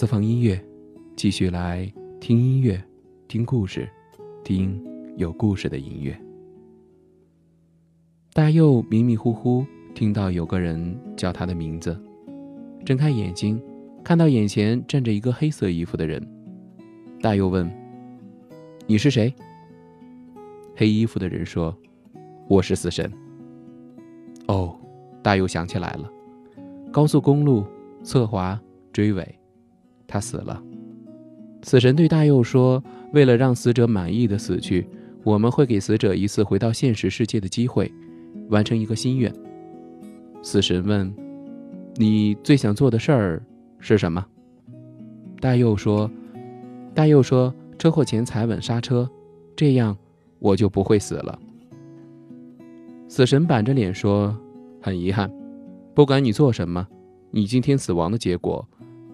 私房音乐，继续来听音乐，听故事，听有故事的音乐。大佑迷迷糊糊听到有个人叫他的名字，睁开眼睛，看到眼前站着一个黑色衣服的人。大佑问：“你是谁？”黑衣服的人说：“我是死神。”哦，大佑想起来了，高速公路侧滑追尾。他死了。死神对大佑说：“为了让死者满意的死去，我们会给死者一次回到现实世界的机会，完成一个心愿。”死神问：“你最想做的事儿是什么？”大佑说：“大佑说，车祸前踩稳刹车，这样我就不会死了。”死神板着脸说：“很遗憾，不管你做什么，你今天死亡的结果。”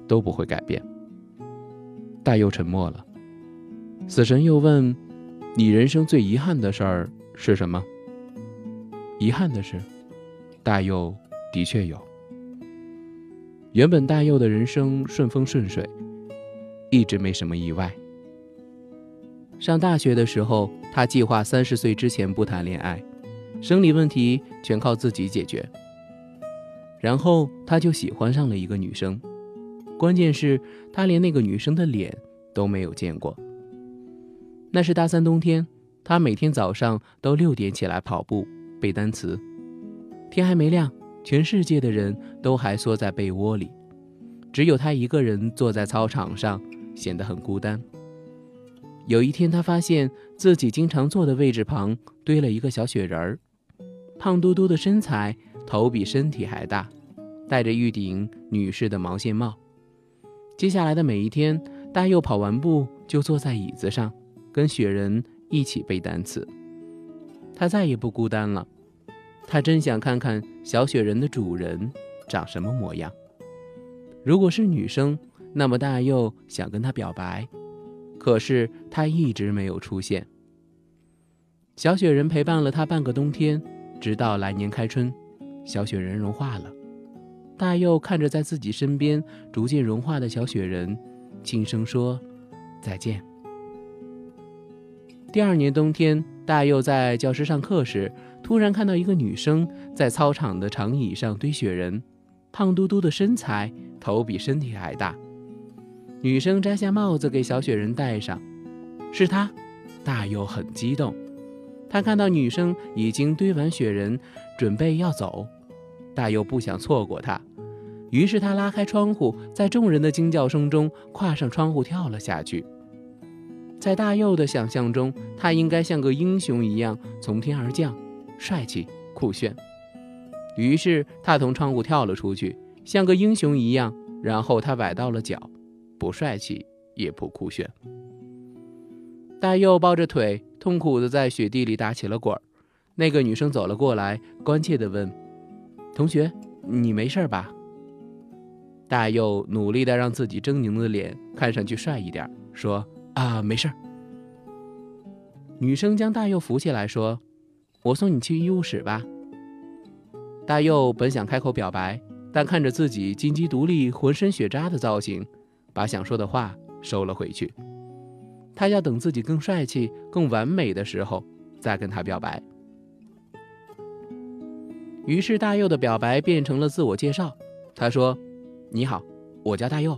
都不会改变。大佑沉默了。死神又问：“你人生最遗憾的事儿是什么？”遗憾的是，大佑的确有。原本大佑的人生顺风顺水，一直没什么意外。上大学的时候，他计划三十岁之前不谈恋爱，生理问题全靠自己解决。然后他就喜欢上了一个女生。关键是，他连那个女生的脸都没有见过。那是大三冬天，他每天早上都六点起来跑步背单词。天还没亮，全世界的人都还缩在被窝里，只有他一个人坐在操场上，显得很孤单。有一天，他发现自己经常坐的位置旁堆了一个小雪人儿，胖嘟嘟的身材，头比身体还大，戴着一顶女士的毛线帽。接下来的每一天，大佑跑完步就坐在椅子上，跟雪人一起背单词。他再也不孤单了。他真想看看小雪人的主人长什么模样。如果是女生，那么大佑想跟她表白，可是她一直没有出现。小雪人陪伴了他半个冬天，直到来年开春，小雪人融化了。大佑看着在自己身边逐渐融化的小雪人，轻声说：“再见。”第二年冬天，大佑在教室上课时，突然看到一个女生在操场的长椅上堆雪人，胖嘟嘟的身材，头比身体还大。女生摘下帽子给小雪人戴上，是她。大佑很激动，他看到女生已经堆完雪人，准备要走。大佑不想错过他，于是他拉开窗户，在众人的惊叫声中跨上窗户跳了下去。在大佑的想象中，他应该像个英雄一样从天而降，帅气酷炫。于是他从窗户跳了出去，像个英雄一样。然后他崴到了脚，不帅气也不酷炫。大佑抱着腿，痛苦地在雪地里打起了滚儿。那个女生走了过来，关切地问。同学，你没事吧？大佑努力的让自己狰狞的脸看上去帅一点，说：“啊，没事。”女生将大佑扶起来，说：“我送你去医务室吧。”大佑本想开口表白，但看着自己金鸡独立、浑身血渣的造型，把想说的话收了回去。他要等自己更帅气、更完美的时候再跟他表白。于是大佑的表白变成了自我介绍。他说：“你好，我叫大佑。”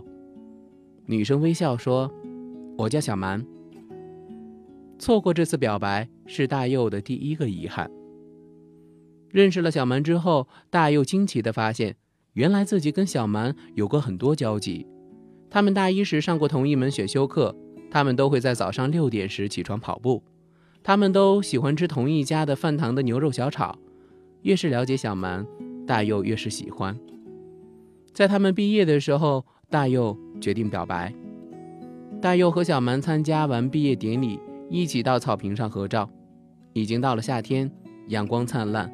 女生微笑说：“我叫小蛮。”错过这次表白是大佑的第一个遗憾。认识了小蛮之后，大佑惊奇地发现，原来自己跟小蛮有过很多交集。他们大一时上过同一门选修课，他们都会在早上六点时起床跑步，他们都喜欢吃同一家的饭堂的牛肉小炒。越是了解小蛮，大佑越是喜欢。在他们毕业的时候，大佑决定表白。大佑和小蛮参加完毕业典礼，一起到草坪上合照。已经到了夏天，阳光灿烂，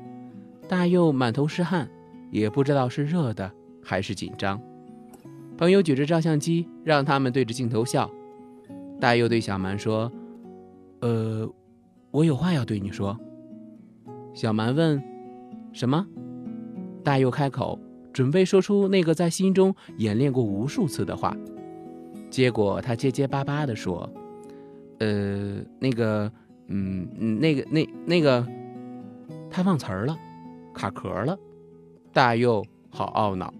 大佑满头是汗，也不知道是热的还是紧张。朋友举着照相机，让他们对着镜头笑。大佑对小蛮说：“呃，我有话要对你说。”小蛮问。什么？大佑开口，准备说出那个在心中演练过无数次的话。结果他结结巴巴地说：“呃，那个，嗯，那个，那那个，他忘词儿了，卡壳了。”大佑好懊恼，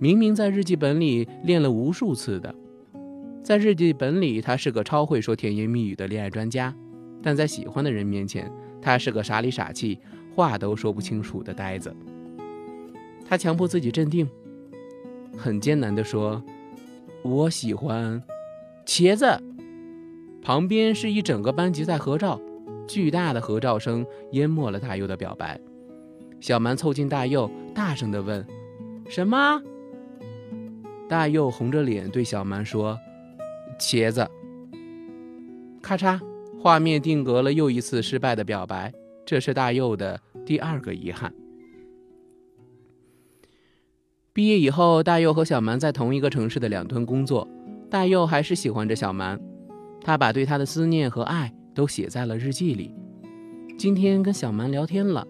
明明在日记本里练了无数次的，在日记本里他是个超会说甜言蜜语的恋爱专家，但在喜欢的人面前，他是个傻里傻气、话都说不清楚的呆子。他强迫自己镇定，很艰难地说。我喜欢茄子。旁边是一整个班级在合照，巨大的合照声淹没了大佑的表白。小蛮凑近大佑，大声地问：“什么？”大佑红着脸对小蛮说：“茄子。”咔嚓，画面定格了又一次失败的表白，这是大佑的第二个遗憾。毕业以后，大佑和小蛮在同一个城市的两端工作。大佑还是喜欢着小蛮，他把对她的思念和爱都写在了日记里。今天跟小蛮聊天了，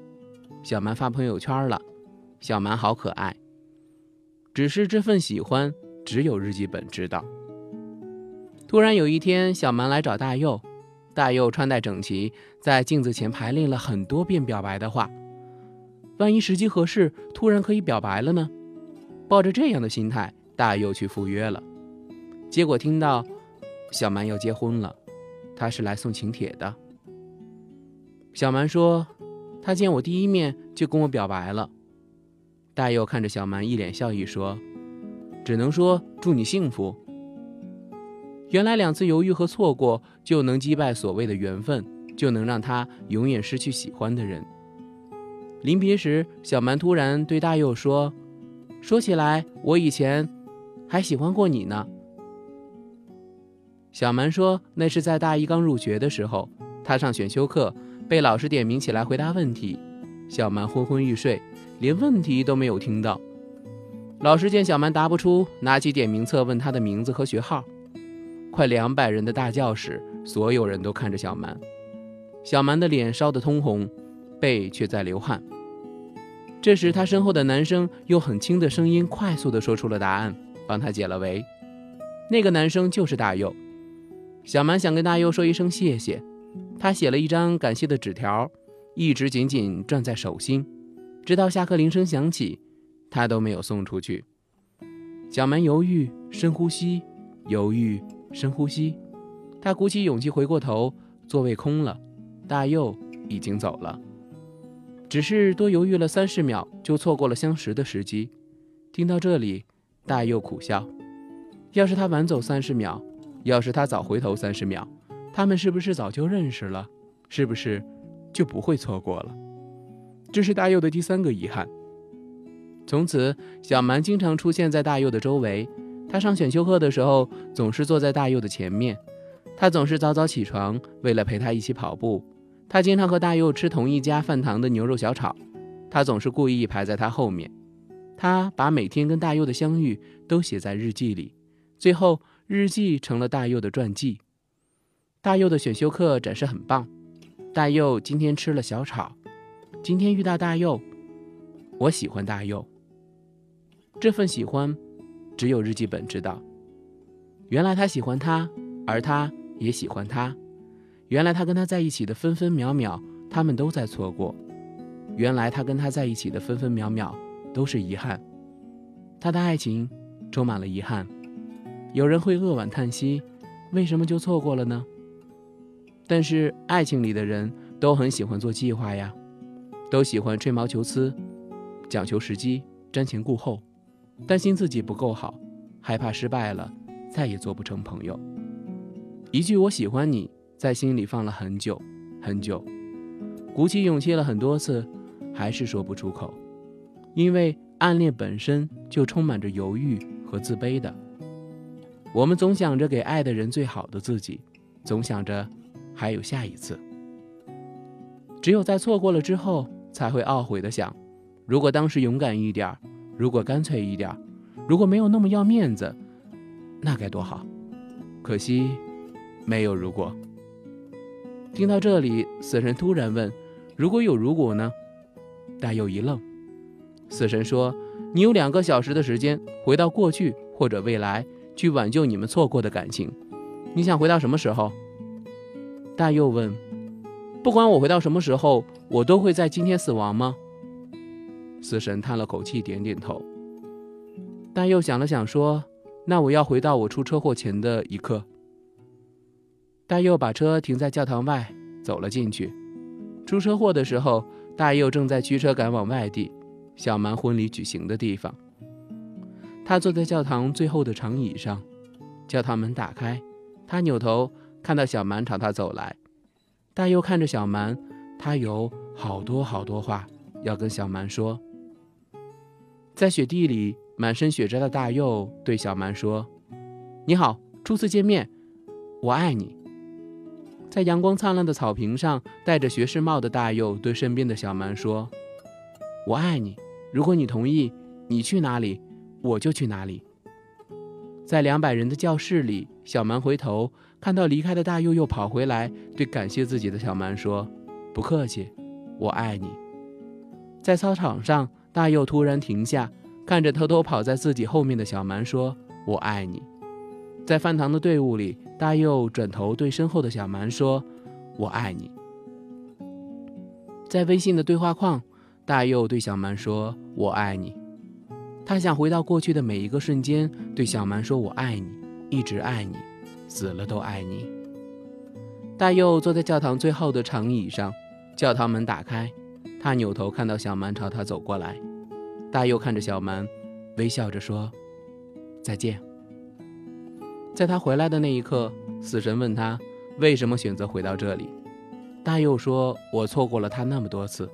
小蛮发朋友圈了，小蛮好可爱。只是这份喜欢，只有日记本知道。突然有一天，小蛮来找大佑，大佑穿戴整齐，在镜子前排练了很多遍表白的话。万一时机合适，突然可以表白了呢？抱着这样的心态，大佑去赴约了。结果听到小蛮要结婚了，他是来送请帖的。小蛮说，他见我第一面就跟我表白了。大佑看着小蛮，一脸笑意说：“只能说祝你幸福。”原来两次犹豫和错过就能击败所谓的缘分，就能让他永远失去喜欢的人。临别时，小蛮突然对大佑说。说起来，我以前还喜欢过你呢。小蛮说，那是在大一刚入学的时候，他上选修课，被老师点名起来回答问题。小蛮昏昏欲睡，连问题都没有听到。老师见小蛮答不出，拿起点名册问他的名字和学号。快两百人的大教室，所有人都看着小蛮。小蛮的脸烧得通红，背却在流汗。这时，他身后的男生用很轻的声音快速地说出了答案，帮他解了围。那个男生就是大佑。小蛮想跟大佑说一声谢谢，他写了一张感谢的纸条，一直紧紧攥在手心，直到下课铃声响起，他都没有送出去。小蛮犹豫，深呼吸，犹豫，深呼吸。他鼓起勇气回过头，座位空了，大佑已经走了。只是多犹豫了三十秒，就错过了相识的时机。听到这里，大佑苦笑。要是他晚走三十秒，要是他早回头三十秒，他们是不是早就认识了？是不是就不会错过了？这是大佑的第三个遗憾。从此，小蛮经常出现在大佑的周围。他上选修课的时候，总是坐在大佑的前面。他总是早早起床，为了陪他一起跑步。他经常和大佑吃同一家饭堂的牛肉小炒，他总是故意排在他后面。他把每天跟大佑的相遇都写在日记里，最后日记成了大佑的传记。大佑的选修课展示很棒，大佑今天吃了小炒，今天遇到大佑，我喜欢大佑。这份喜欢，只有日记本知道。原来他喜欢他，而他也喜欢他。原来他跟他在一起的分分秒秒，他们都在错过。原来他跟他在一起的分分秒秒都是遗憾。他的爱情充满了遗憾。有人会扼腕叹息，为什么就错过了呢？但是爱情里的人都很喜欢做计划呀，都喜欢吹毛求疵，讲求时机，瞻前顾后，担心自己不够好，害怕失败了，再也做不成朋友。一句我喜欢你。在心里放了很久很久，鼓起勇气了很多次，还是说不出口。因为暗恋本身就充满着犹豫和自卑的。我们总想着给爱的人最好的自己，总想着还有下一次。只有在错过了之后，才会懊悔的想：如果当时勇敢一点儿，如果干脆一点，如果没有那么要面子，那该多好。可惜，没有如果。听到这里，死神突然问：“如果有如果呢？”大佑一愣。死神说：“你有两个小时的时间，回到过去或者未来，去挽救你们错过的感情。你想回到什么时候？大佑问。不管我回到什么时候，我都会在今天死亡吗？死神叹了口气，点点头。大佑想了想，说：“那我要回到我出车祸前的一刻。”大佑把车停在教堂外，走了进去。出车祸的时候，大佑正在驱车赶往外地，小蛮婚礼举行的地方。他坐在教堂最后的长椅上，教堂门打开，他扭头看到小蛮朝他走来。大佑看着小蛮，他有好多好多话要跟小蛮说。在雪地里满身雪渣的大佑对小蛮说：“你好，初次见面，我爱你。”在阳光灿烂的草坪上，戴着学士帽的大佑对身边的小蛮说：“我爱你，如果你同意，你去哪里，我就去哪里。”在两百人的教室里，小蛮回头。看到离开的大佑又跑回来，对感谢自己的小蛮说：“不客气，我爱你。”在操场上，大佑突然停下，看着偷偷跑在自己后面的小蛮说：“我爱你。”在饭堂的队伍里，大佑转头对身后的小蛮说：“我爱你。”在微信的对话框，大佑对小蛮说：“我爱你。”他想回到过去的每一个瞬间，对小蛮说：“我爱你，一直爱你。”死了都爱你。大佑坐在教堂最后的长椅上，教堂门打开，他扭头看到小蛮朝他走过来。大佑看着小蛮，微笑着说：“再见。”在他回来的那一刻，死神问他为什么选择回到这里。大佑说：“我错过了他那么多次，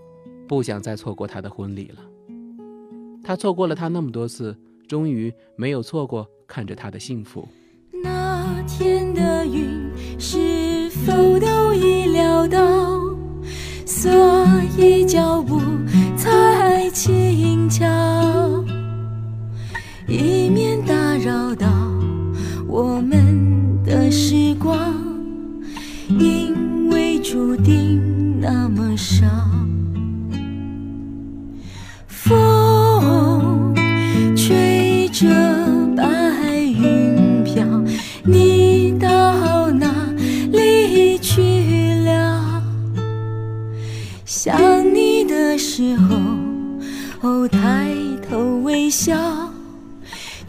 不想再错过他的婚礼了。他错过了他那么多次，终于没有错过看着他的幸福。”那天的云是否都已料到，所以脚步才轻巧，以免打扰到我们的时光，因为注定那么少。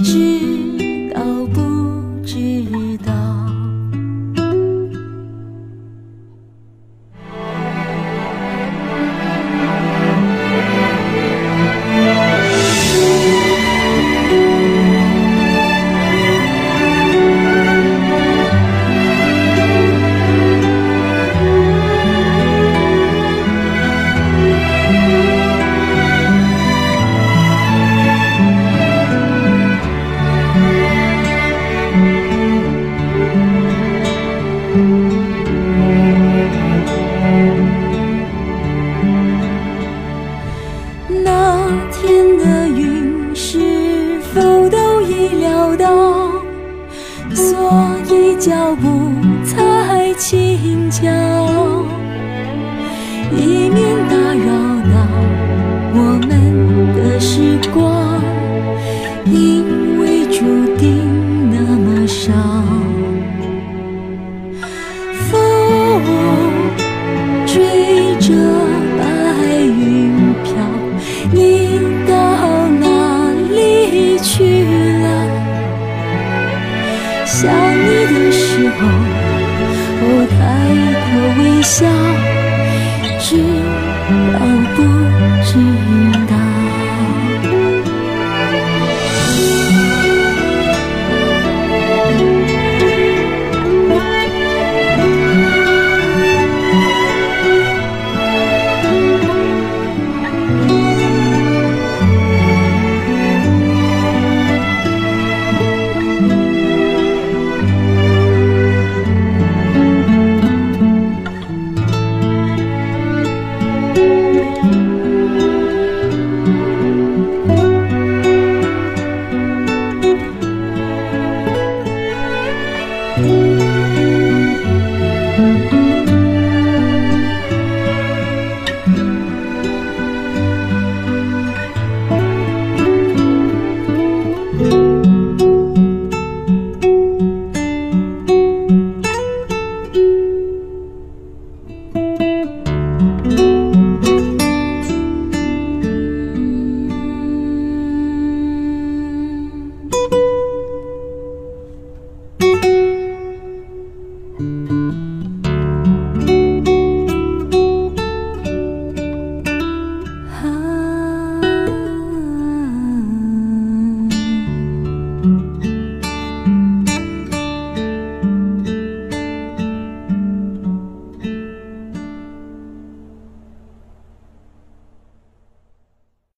知。